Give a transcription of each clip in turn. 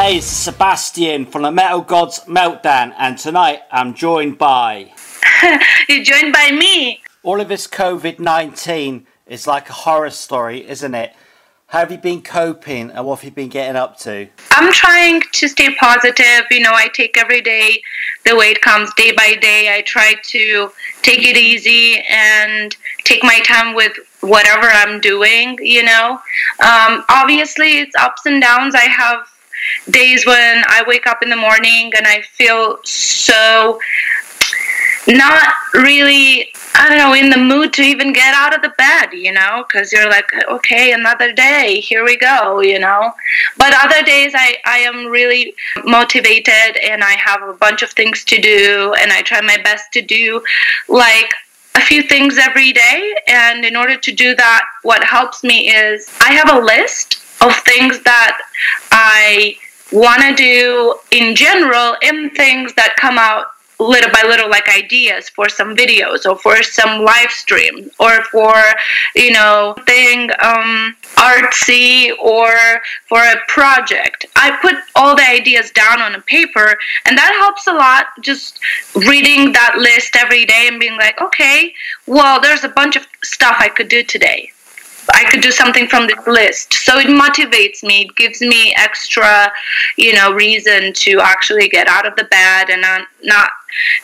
Hey, it's Sebastian from the Metal Gods Meltdown, and tonight I'm joined by. You're joined by me. All of this COVID 19 is like a horror story, isn't it? How have you been coping and what have you been getting up to? I'm trying to stay positive. You know, I take every day the way it comes, day by day. I try to take it easy and take my time with whatever I'm doing, you know. Um, obviously, it's ups and downs. I have days when I wake up in the morning and I feel so not really I don't know, in the mood to even get out of the bed, you know, because you're like, okay, another day, here we go, you know. But other days, I, I am really motivated and I have a bunch of things to do, and I try my best to do like a few things every day. And in order to do that, what helps me is I have a list of things that I want to do in general and things that come out little by little like ideas for some videos or for some live stream or for you know thing um, artsy or for a project. I put all the ideas down on a paper and that helps a lot just reading that list every day and being like okay well there's a bunch of stuff i could do today I could do something from this list. So it motivates me. It gives me extra, you know, reason to actually get out of the bed and not, not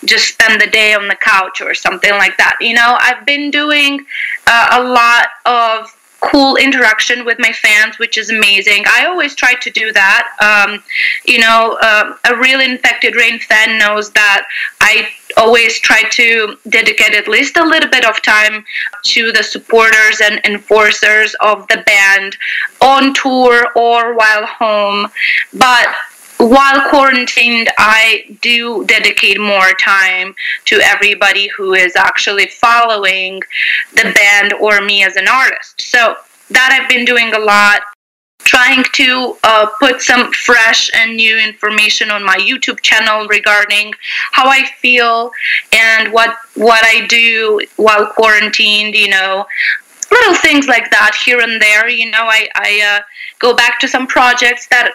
just spend the day on the couch or something like that. You know, I've been doing uh, a lot of cool interaction with my fans, which is amazing. I always try to do that. Um, you know, uh, a real infected rain fan knows that I always try to dedicate at least a little bit of time to the supporters and enforcers of the band on tour or while home. But while quarantined, I do dedicate more time to everybody who is actually following the band or me as an artist. So that I've been doing a lot. Trying to uh, put some fresh and new information on my YouTube channel regarding how I feel and what what I do while quarantined. You know, little things like that here and there. You know, I I uh, go back to some projects that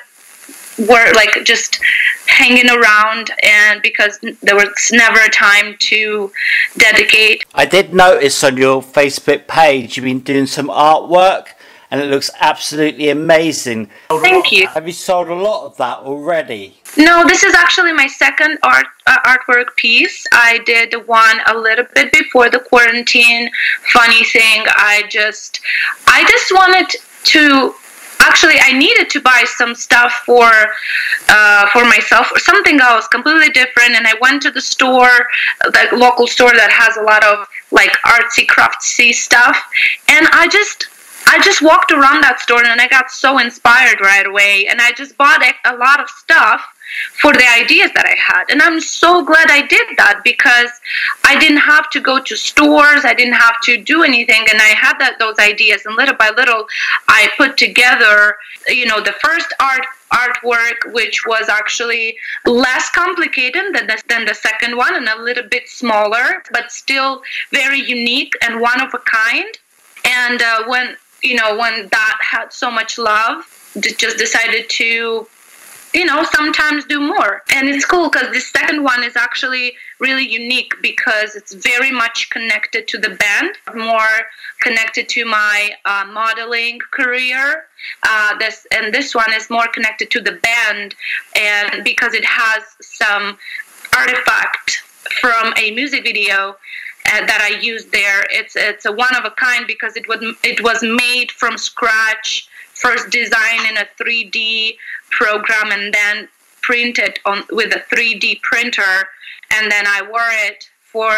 were like just hanging around and because there was never a time to dedicate. I did notice on your Facebook page you've been doing some artwork and it looks absolutely amazing. Thank you. Have you sold a lot of that already? No, this is actually my second art uh, artwork piece. I did one a little bit before the quarantine. Funny thing, I just I just wanted to actually I needed to buy some stuff for uh, for myself or something else completely different and I went to the store the local store that has a lot of like artsy craftsy stuff and I just I just walked around that store and I got so inspired right away. And I just bought a lot of stuff for the ideas that I had. And I'm so glad I did that because I didn't have to go to stores, I didn't have to do anything. And I had that those ideas. And little by little I put together, you know, the first art artwork which was actually less complicated than the, than the second one and a little bit smaller but still very unique and one of a kind. And uh, when you know when that had so much love just decided to you know, sometimes do more. And it's cool because the second one is actually really unique because it's very much connected to the band, more connected to my uh, modeling career. Uh, this and this one is more connected to the band, and because it has some artifact from a music video uh, that I used there. It's it's a one of a kind because it was it was made from scratch first design in a 3D program and then print it on with a 3D printer. And then I wore it for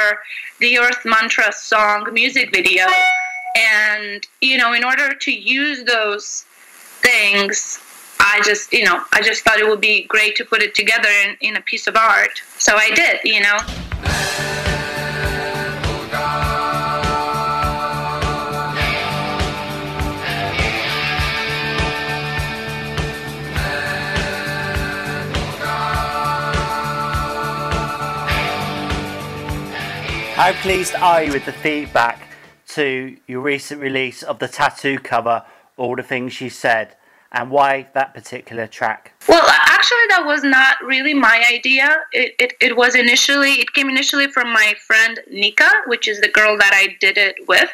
the Earth Mantra song music video. And you know in order to use those things I just you know I just thought it would be great to put it together in, in a piece of art. So I did you know How pleased are you with the feedback to your recent release of the Tatu cover, All the Things You Said? and why that particular track? Well, actually, that was not really my idea. It, it, it was initially, it came initially from my friend Nika, which is the girl that I did it with.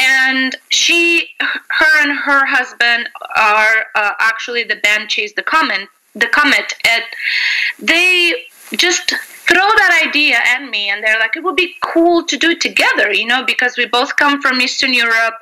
And she, her and her husband are uh, actually the band Chase the Comet. The Comet. And they just throw that idea at me and they're like it would be cool to do it together you know because we both come from eastern europe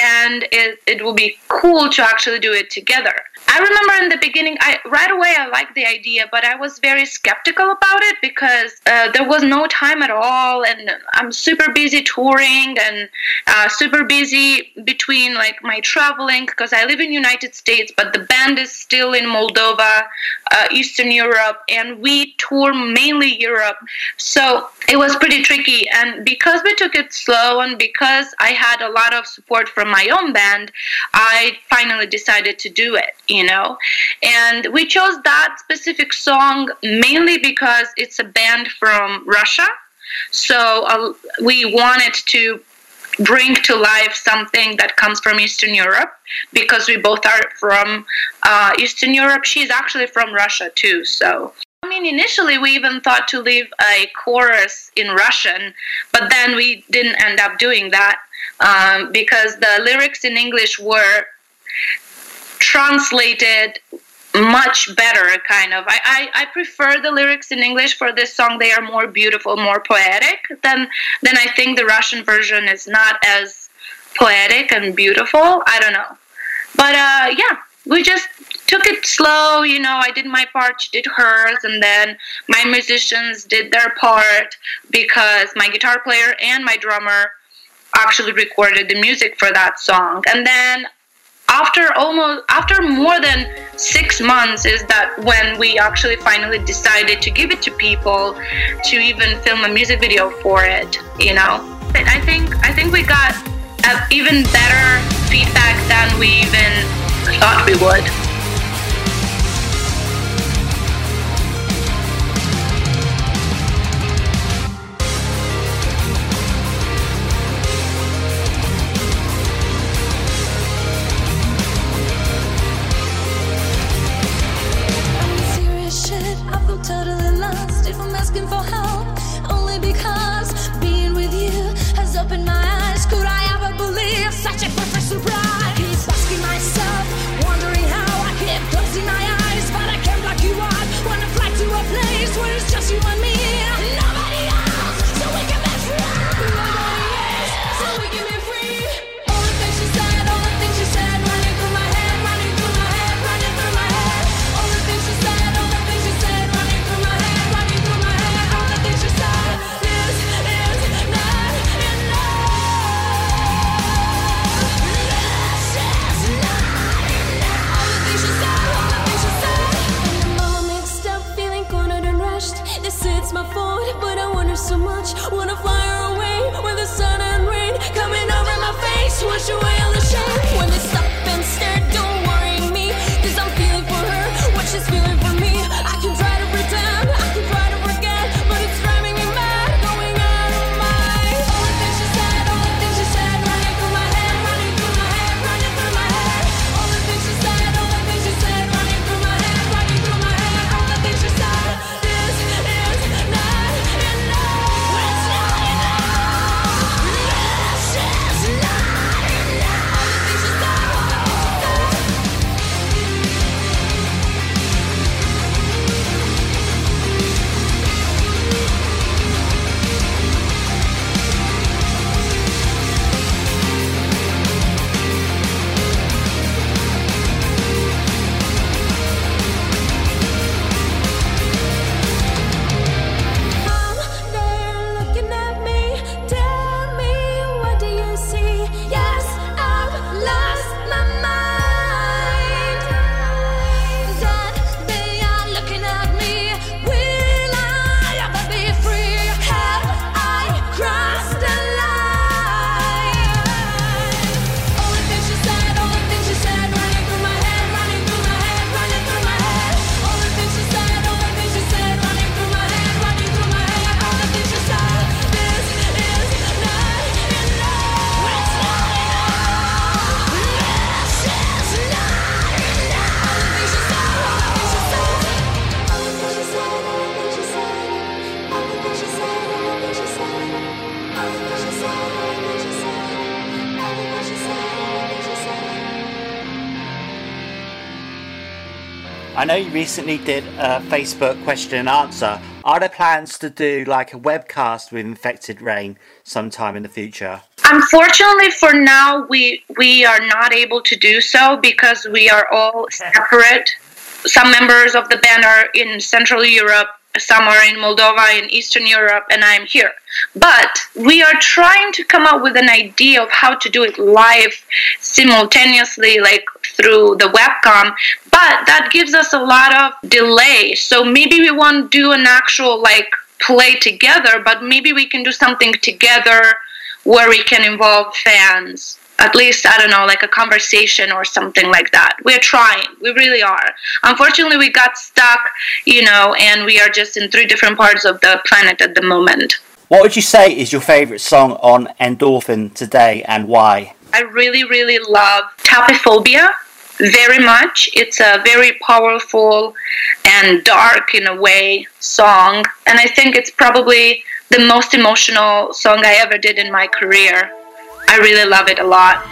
and it, it will be cool to actually do it together I remember in the beginning, I right away I liked the idea, but I was very skeptical about it because uh, there was no time at all, and I'm super busy touring and uh, super busy between like my traveling because I live in United States, but the band is still in Moldova, uh, Eastern Europe, and we tour mainly Europe, so it was pretty tricky. And because we took it slow, and because I had a lot of support from my own band, I finally decided to do it you know. And we chose that specific song mainly because it's a band from Russia. So uh, we wanted to bring to life something that comes from Eastern Europe because we both are from uh, Eastern Europe. She's actually from Russia too. So, I mean, initially we even thought to leave a chorus in Russian, but then we didn't end up doing that um, because the lyrics in English were translated much better kind of. I, I, I prefer the lyrics in english for this song. They are more beautiful more poetic than than i think the russian version is. Not as poetic and beautiful. I don't know. But uh yeah we just took it slow you know. I did my part she did hers and then my musicians did their part because my guitar player and my drummer actually recorded the music for that song. And then after almost after more than six months is that when we actually finally decided to give it to people to even film a music video for it you know? I think i think we got even better feedback than we even thought we would such a perfect surprise. Know you recently did a Facebook question and answer. Are there plans to do like a webcast with Infected Rain sometime in the future? Unfortunately, for now, we we are not able to do so because we are all separate. Some members of the band are in Central Europe, some are in Moldova in Eastern Europe, and I'm here. But we are trying to come up with an idea of how to do it live simultaneously, like through the webcam. But that gives us a lot of delay. So maybe we won't do an actual like play together, but maybe we can do something together where we can involve fans at least I don't know, like a conversation or something like that. We're trying. We really are. Unfortunately, we got stuck, you know, and we are just in three different parts of the planet at the moment. What would you say is your favorite song on Endorphin today and why? I really, really love Taphophobia very much. It's a very powerful and dark, in a way, song. And I think it's probably the most emotional song I ever did in my career. I really love it a lot.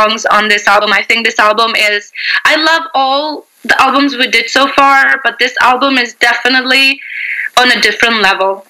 Songs on this album. I think this album is I love all the albums we did so far, but this album is definitely on a different level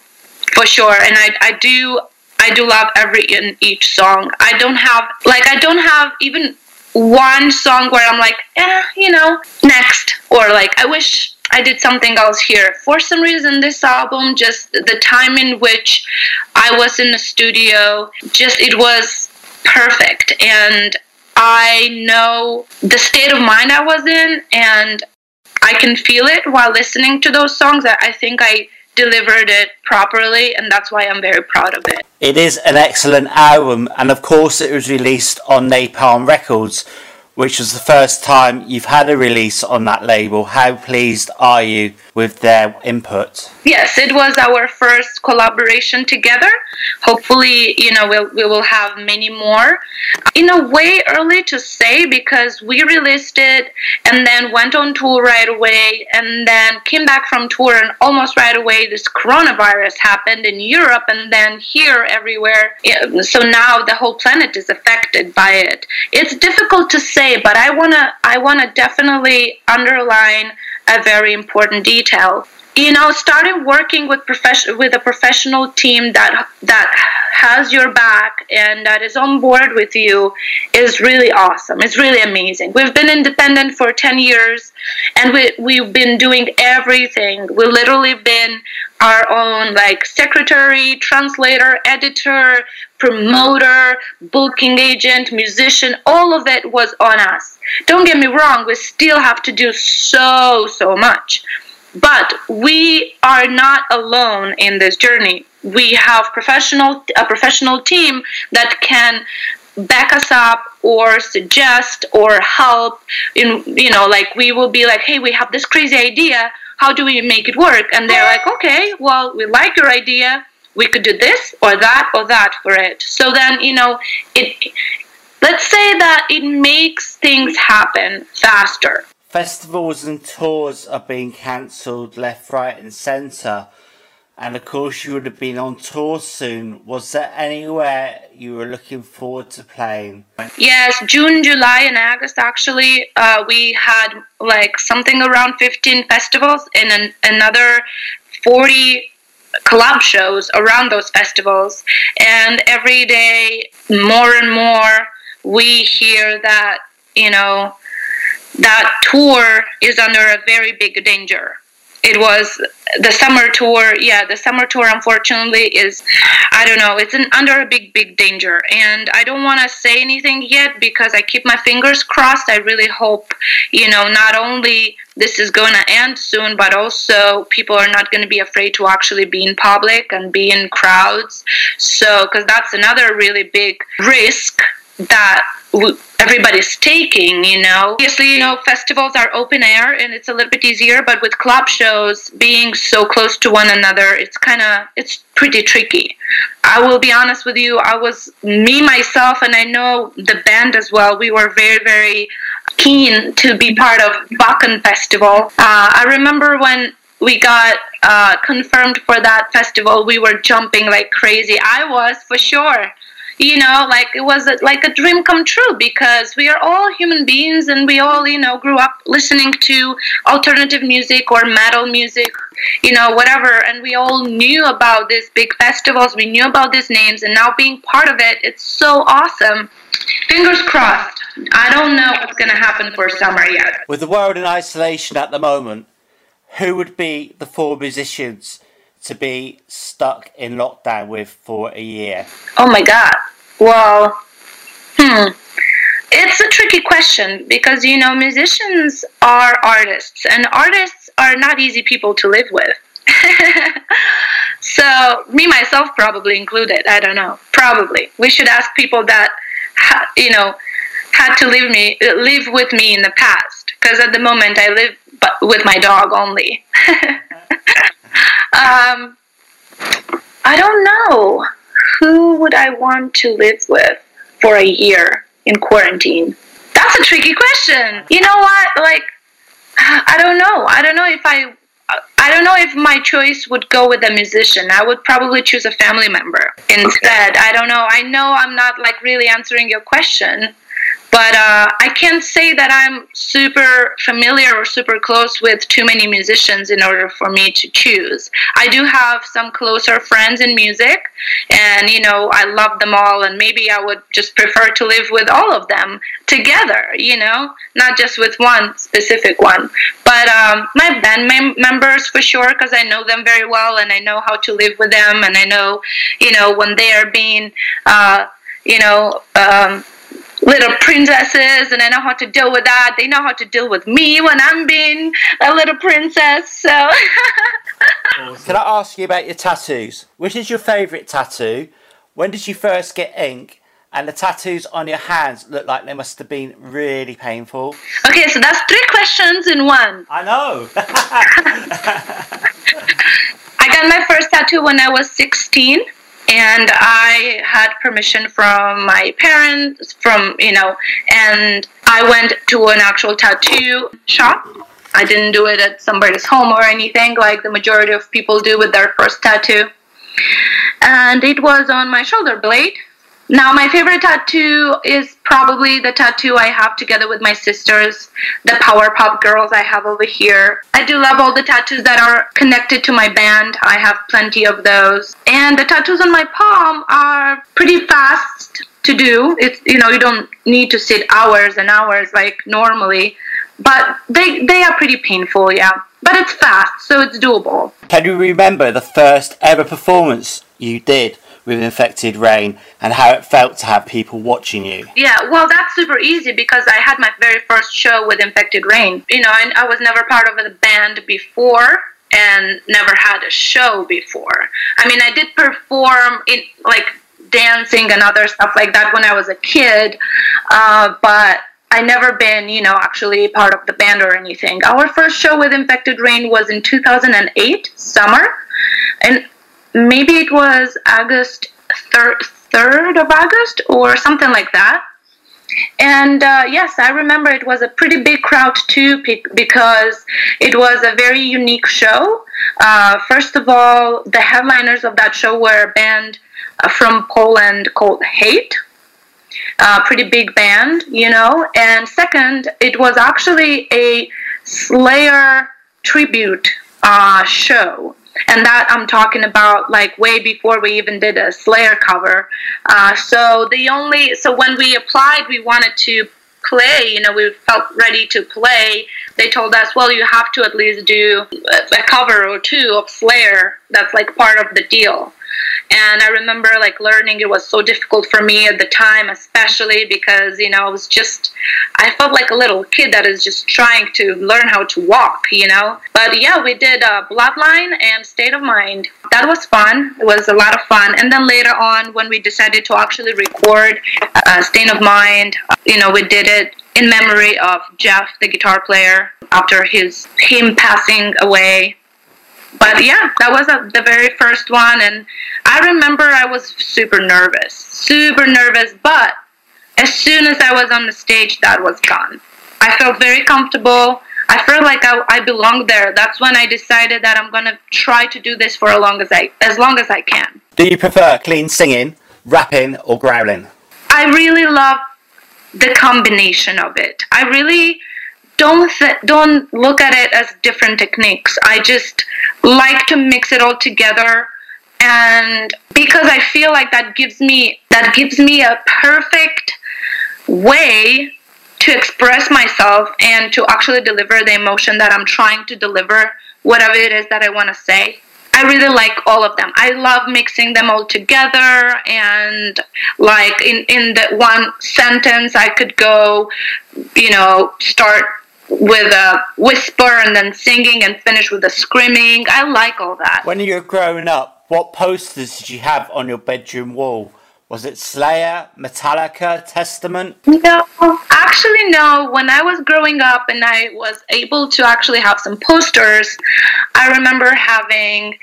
for sure. And I I do I do love every in each song. I don't have like I don't have even one song where I'm like, eh, you know, next or like I wish I did something else here. For some reason, this album, just the time in which I was in the studio, just it was perfect. And I know the state of mind I was in, and I can feel it while listening to those songs. I think I delivered it properly, and that's why I'm very proud of it. It is an excellent album, and of course, it was released on Napalm Records which was the first time you've had a release on that label. How pleased are you with their input? Yes, it was our first collaboration together. Hopefully, you know, we'll, we will have many more. In a way, early to say because we released it and then went on tour right away and then came back from tour and almost right away this coronavirus happened in Europe and then here everywhere. So now the whole planet is affected by it. It's difficult to say but I wanna I wanna definitely underline a very important detail. You know, starting working with profession with a professional team that that has your back and that is on board with you is really awesome. It's really amazing. We've been independent for 10 years and we, we've been doing everything. We've literally been our own like secretary, translator, editor, promoter, booking agent, musician, all of it was on us. Don't get me wrong, we still have to do so, so much. But we are not alone in this journey. We have professional a professional team that can back us up or suggest or help in you know like we will be like hey we have this crazy idea. How do we make it work? And they're like okay well we like your idea. We could do this or that or that for it. So then you know it let's say that it makes things happen faster festivals and tours are being cancelled left right and centre. And of course you would have been on tour soon. Was there anywhere you were looking forward to playing? Yes june july and august actually uh, we had like something around 15 festivals and an, another 40 club shows around those festivals. And every day more and more we hear that you know that tour is under a very big danger. It was the summer tour yeah the summer tour unfortunately is i don't know it's an, under a big big danger. And i don't want to say anything yet because i keep my fingers crossed. I really hope you know not only this is going to end soon but also people are not going to be afraid to actually be in public and be in crowds. So because that's another really big risk that everybody's taking you know. Obviously you know festivals are open air and it's a little bit easier but with club shows being so close to one another it's kind of it's pretty tricky. I will be honest with you i was me myself and i know the band as well we were very very keen to be part of Wacken festival. Uh, i remember when we got uh, confirmed for that festival we were jumping like crazy. I was for sure you know like it was a, like a dream come true because we are all human beings and we all you know grew up listening to alternative music or metal music you know whatever. And we all knew about these big festivals. We knew about these names. And now being part of it it's so awesome. Fingers crossed. I don't know what's going to happen for summer yet. With the world in isolation at the moment who would be the four musicians to be stuck in lockdown with for a year? Oh my god. Well, hmm. It's a tricky question because you know musicians are artists and artists are not easy people to live with. so me myself probably included. I don't know. Probably we should ask people that you know had to live me live with me in the past because at the moment I live with my dog only. Um, I don't know. Who would I want to live with for a year in quarantine? That's a tricky question. You know what? Like, I don't know. I don't know if I. I don't know if my choice would go with a musician. I would probably choose a family member instead. Okay. I don't know. I know I'm not like really answering your question, but uh, I can't say that I'm super familiar or super close with too many musicians in order for me to choose. I do have some closer friends in music, and you know, I love them all, and maybe I would just prefer to live with all of them together, you know, not just with one specific one. But um, my band mem- members for sure, because I know them very well, and I know how to live with them, and I know, you know, when they are being, uh, you know, um, little princesses and I know how to deal with that. They know how to deal with me when I'm being a little princess. So Can I ask you about your tattoos? Which is your favourite tattoo? When did you first get ink? And the tattoos on your hands look like they must have been really painful. Okay, so that's three questions in one. I know. I got my first tattoo when I was 16 and I had permission from my parents, from you know, and I went to an actual tattoo shop. I didn't do it at somebody's home or anything like the majority of people do with their first tattoo. And it was on my shoulder blade now, my favorite tattoo is probably the tattoo I have together with my sisters, the Powerpuff girls I have over here. I do love all the tattoos that are connected to my band. I have plenty of those. And the tattoos on my palm are pretty fast to do. It's you know, you don't need to sit hours and hours like normally, but they they are pretty painful, yeah. But it's fast, so it's doable. Can you remember the first ever performance you did? With infected rain and how it felt to have people watching you. Yeah, well, that's super easy because I had my very first show with infected rain. You know, I, I was never part of a band before and never had a show before. I mean, I did perform in like dancing and other stuff like that when I was a kid, uh, but I never been, you know, actually part of the band or anything. Our first show with Infected Rain was in 2008 summer, and maybe it was August 3rd, 3rd of August or something like that. And uh, yes, I remember it was a pretty big crowd too because it was a very unique show. Uh, first of all, the headliners of that show were a band uh, from Poland called Hate. A pretty big band, you know. And second, it was actually a Slayer tribute uh, show and that I'm talking about like way before we even did a Slayer cover. Uh, so the only so when we applied, we wanted to play. You know, we felt ready to play. They told us, well, you have to at least do a cover or two of Slayer. That's like part of the deal. And I remember like learning it was so difficult for me at the time, especially because, you know, I was just, I felt like a little kid that is just trying to learn how to walk, you know. But yeah, we did uh, Bloodline and Stain of Mind. That was fun. It was a lot of fun. And then later on, when we decided to actually record uh, Stain of Mind, you know, we did it in memory of Jeff, the guitar player, after his him passing away but yeah, that was a, the very first one, and I remember I was super nervous, super nervous. But as soon as I was on the stage, that was gone. I felt very comfortable. I felt like I, I belonged there. That's when I decided that I'm gonna try to do this for as long as I as long as I can. Do you prefer clean singing, rapping, or growling? I really love the combination of it. I really don't th- don't look at it as different techniques. I just like to mix it all together and because I feel like that gives me that gives me a perfect way to express myself and to actually deliver the emotion that I'm trying to deliver whatever it is that I want to say. I really like all of them. I love mixing them all together and like in in the one sentence I could go, you know, start with a whisper and then singing and finish with a screaming. I like all that. When you were growing up, what posters did you have on your bedroom wall? Was it Slayer, Metallica, Testament? No, actually, no. When I was growing up and I was able to actually have some posters, I remember having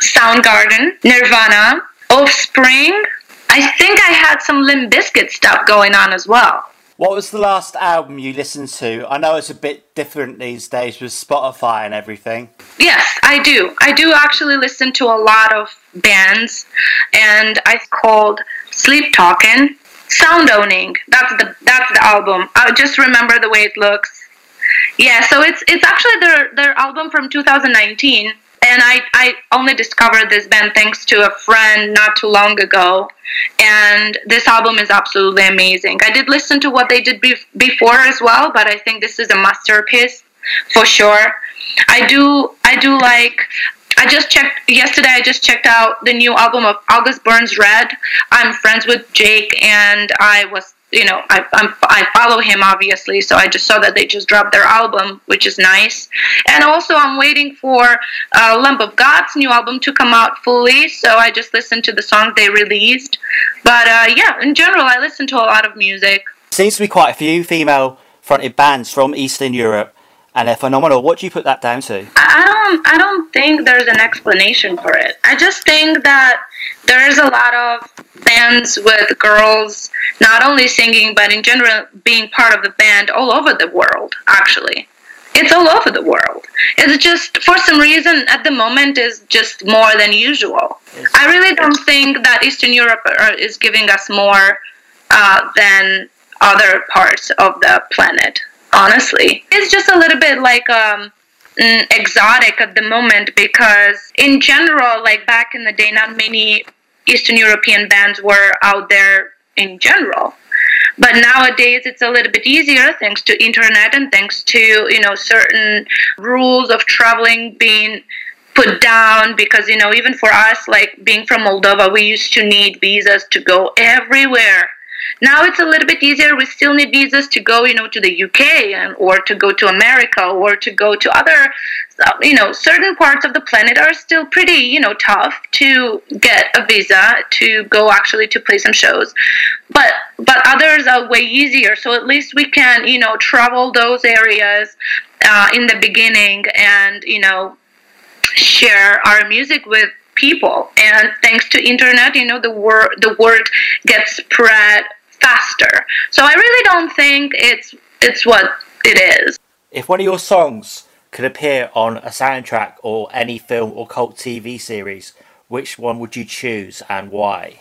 Soundgarden, Nirvana, Offspring. I think I had some Limp Bizkit stuff going on as well. What was the last album you listened to? I know it's a bit different these days with Spotify and everything. Yes, I do. I do actually listen to a lot of bands, and I called Sleep Token. Sound Owning. That's the that's the album. I just remember the way it looks. Yeah, so it's it's actually their their album from 2019 and I, I only discovered this band thanks to a friend not too long ago and this album is absolutely amazing i did listen to what they did be- before as well but i think this is a masterpiece for sure i do i do like I just checked yesterday. I just checked out the new album of August Burns Red. I'm friends with Jake, and I was you know, I, I'm, I follow him obviously, so I just saw that they just dropped their album, which is nice. And also, I'm waiting for uh, Lamb of God's new album to come out fully, so I just listened to the songs they released. But uh, yeah, in general, I listen to a lot of music. Seems to be quite a few female fronted bands from Eastern Europe and they're phenomenal. What do you put that down to? I don't I don't think there's an explanation for it. I just think that there's a lot of bands with girls not only singing but in general being part of the band all over the world actually. It's all over the world. It's just for some reason at the moment is just more than usual. I really don't think that Eastern Europe is giving us more uh, than other parts of the planet honestly. It's just a little bit like um, Mm, exotic at the moment because, in general, like back in the day, not many Eastern European bands were out there in general. But nowadays it's a little bit easier thanks to internet and thanks to you know certain rules of traveling being put down because you know even for us like being from Moldova we used to need visas to go everywhere now it's a little bit easier. We still need visas to go, you know, to the UK and or to go to America or to go to other, you know, certain parts of the planet are still pretty, you know, tough to get a visa to go actually to play some shows. But but others are way easier. So at least we can, you know, travel those areas uh, in the beginning and you know share our music with people. And thanks to internet you know the word the word gets spread faster. So i really don't think it's it's what it is. If one of your songs could appear on a soundtrack or any film or cult tv series which one would you choose and why?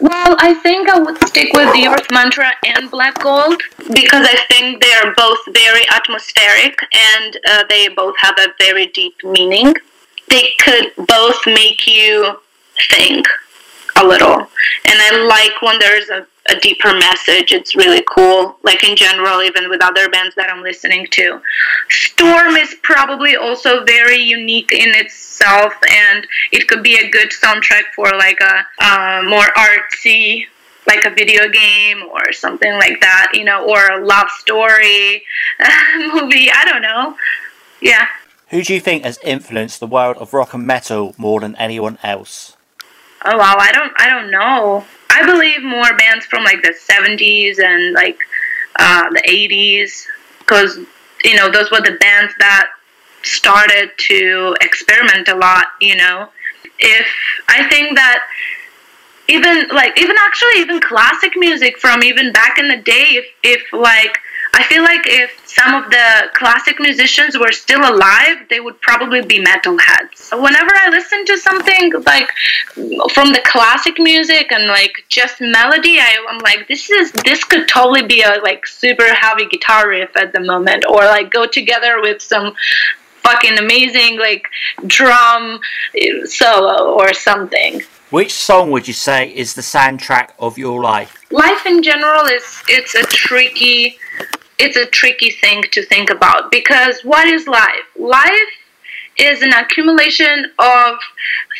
Well, I think I would stick with the Earth Mantra and Black Gold because I think they are both very atmospheric and uh, they both have a very deep meaning they could both make you think a little. And I like when there's a, a deeper message. It's really cool. Like in general, even with other bands that I'm listening to. Storm is probably also very unique in itself, and it could be a good soundtrack for like a uh, more artsy like a video game or something like that, you know, or a love story movie. I don't know. Yeah. Who do you think has influenced the world of rock and metal more than anyone else? Oh wow, I don't I don't know. I believe more bands from like the 70s and like uh, the 80s because you know those were the bands that started to experiment a lot, you know. If I think that even like even actually even classic music from even back in the day if if like I feel like if some of the classic musicians were still alive, they would probably be metalheads. Whenever I listen to something like from the classic music and like just melody, I, am like, this is this could totally be a like super heavy guitar riff at the moment, or like go together with some fucking amazing like drum solo or something. Which song would you say is the soundtrack of your life? Life in general is it's a tricky it's a tricky thing to think about because what is life? Life is an accumulation of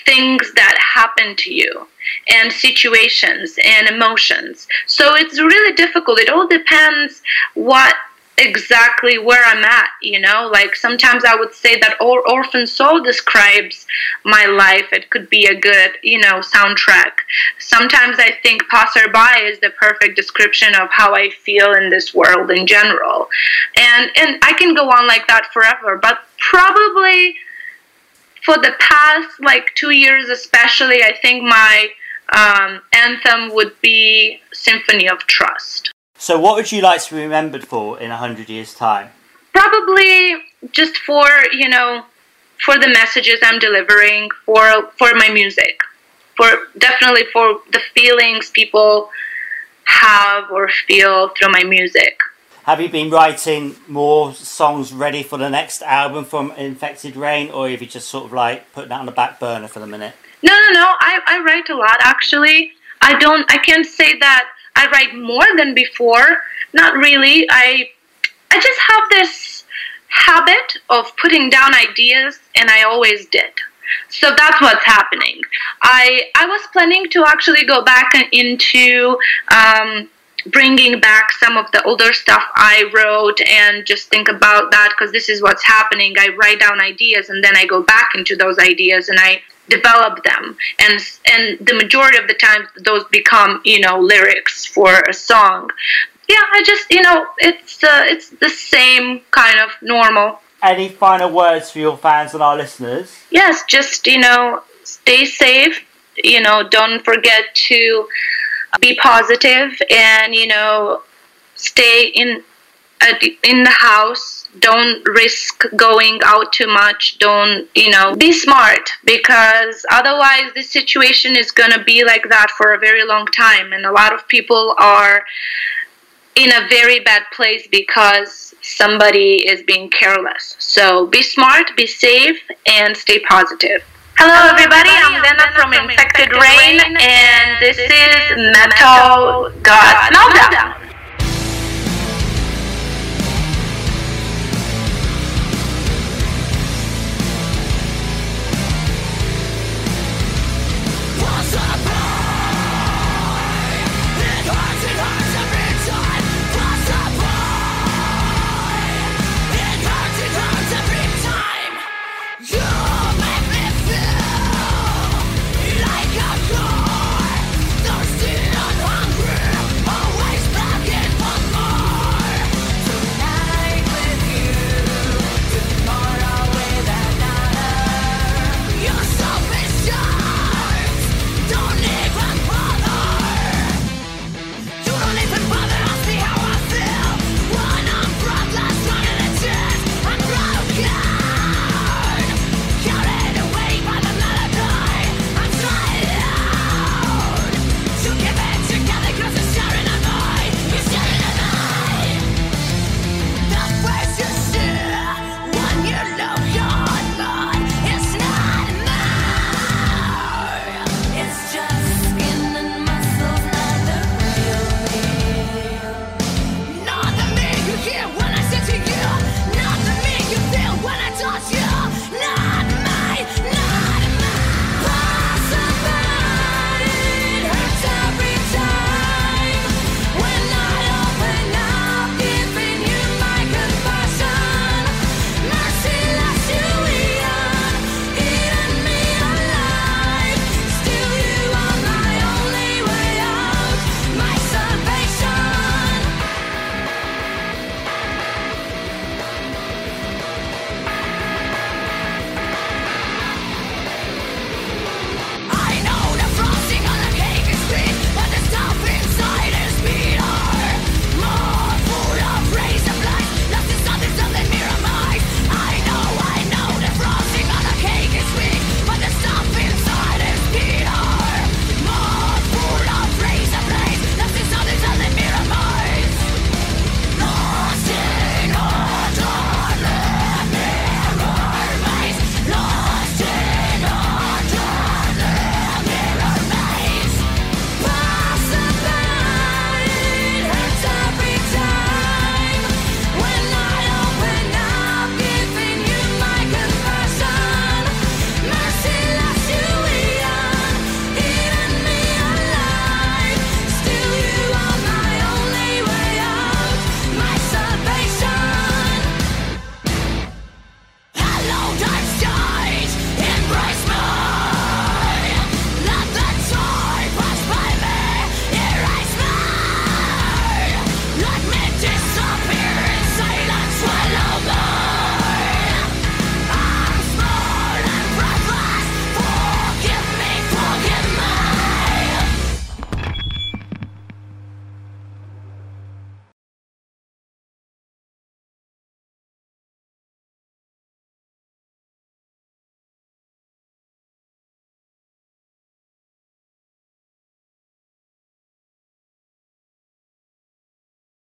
things that happen to you and situations and emotions. So it's really difficult. It all depends what exactly where I'm at, you know? Like sometimes I would say that or- Orphan Soul describes my life. It could be a good, you know, soundtrack. Sometimes I think Passerby is the perfect description of how I feel in this world in general. And and I can go on like that forever, but probably for the past like 2 years especially, I think my um, anthem would be Symphony of Trust. So, what would you like to be remembered for in a hundred years' time? Probably just for you know, for the messages I'm delivering, for for my music, for definitely for the feelings people have or feel through my music. Have you been writing more songs ready for the next album from Infected Rain, or have you just sort of like put that on the back burner for the minute? No, no, no. I, I write a lot actually. I don't. I can't say that I write more than before. Not really. I I just have this habit of putting down ideas, and I always did. So that's what's happening. I I was planning to actually go back into um, bringing back some of the older stuff I wrote and just think about that because this is what's happening. I write down ideas and then I go back into those ideas and I develop them. And and the majority of the time those become you know lyrics for a song. Yeah i just you know it's uh, it's the same kind of normal. Any final words for your fans and our listeners? Yes just you know stay safe. You know don't forget to be positive and you know stay in in the house don't risk going out too much don't you know be smart because otherwise this situation is going to be like that for a very long time. And a lot of people are in a very bad place because somebody is being careless. So be smart be safe and stay positive. Hello, everybody. I'm Lena from Infected Rain, and this is Metal Gods Meltdown.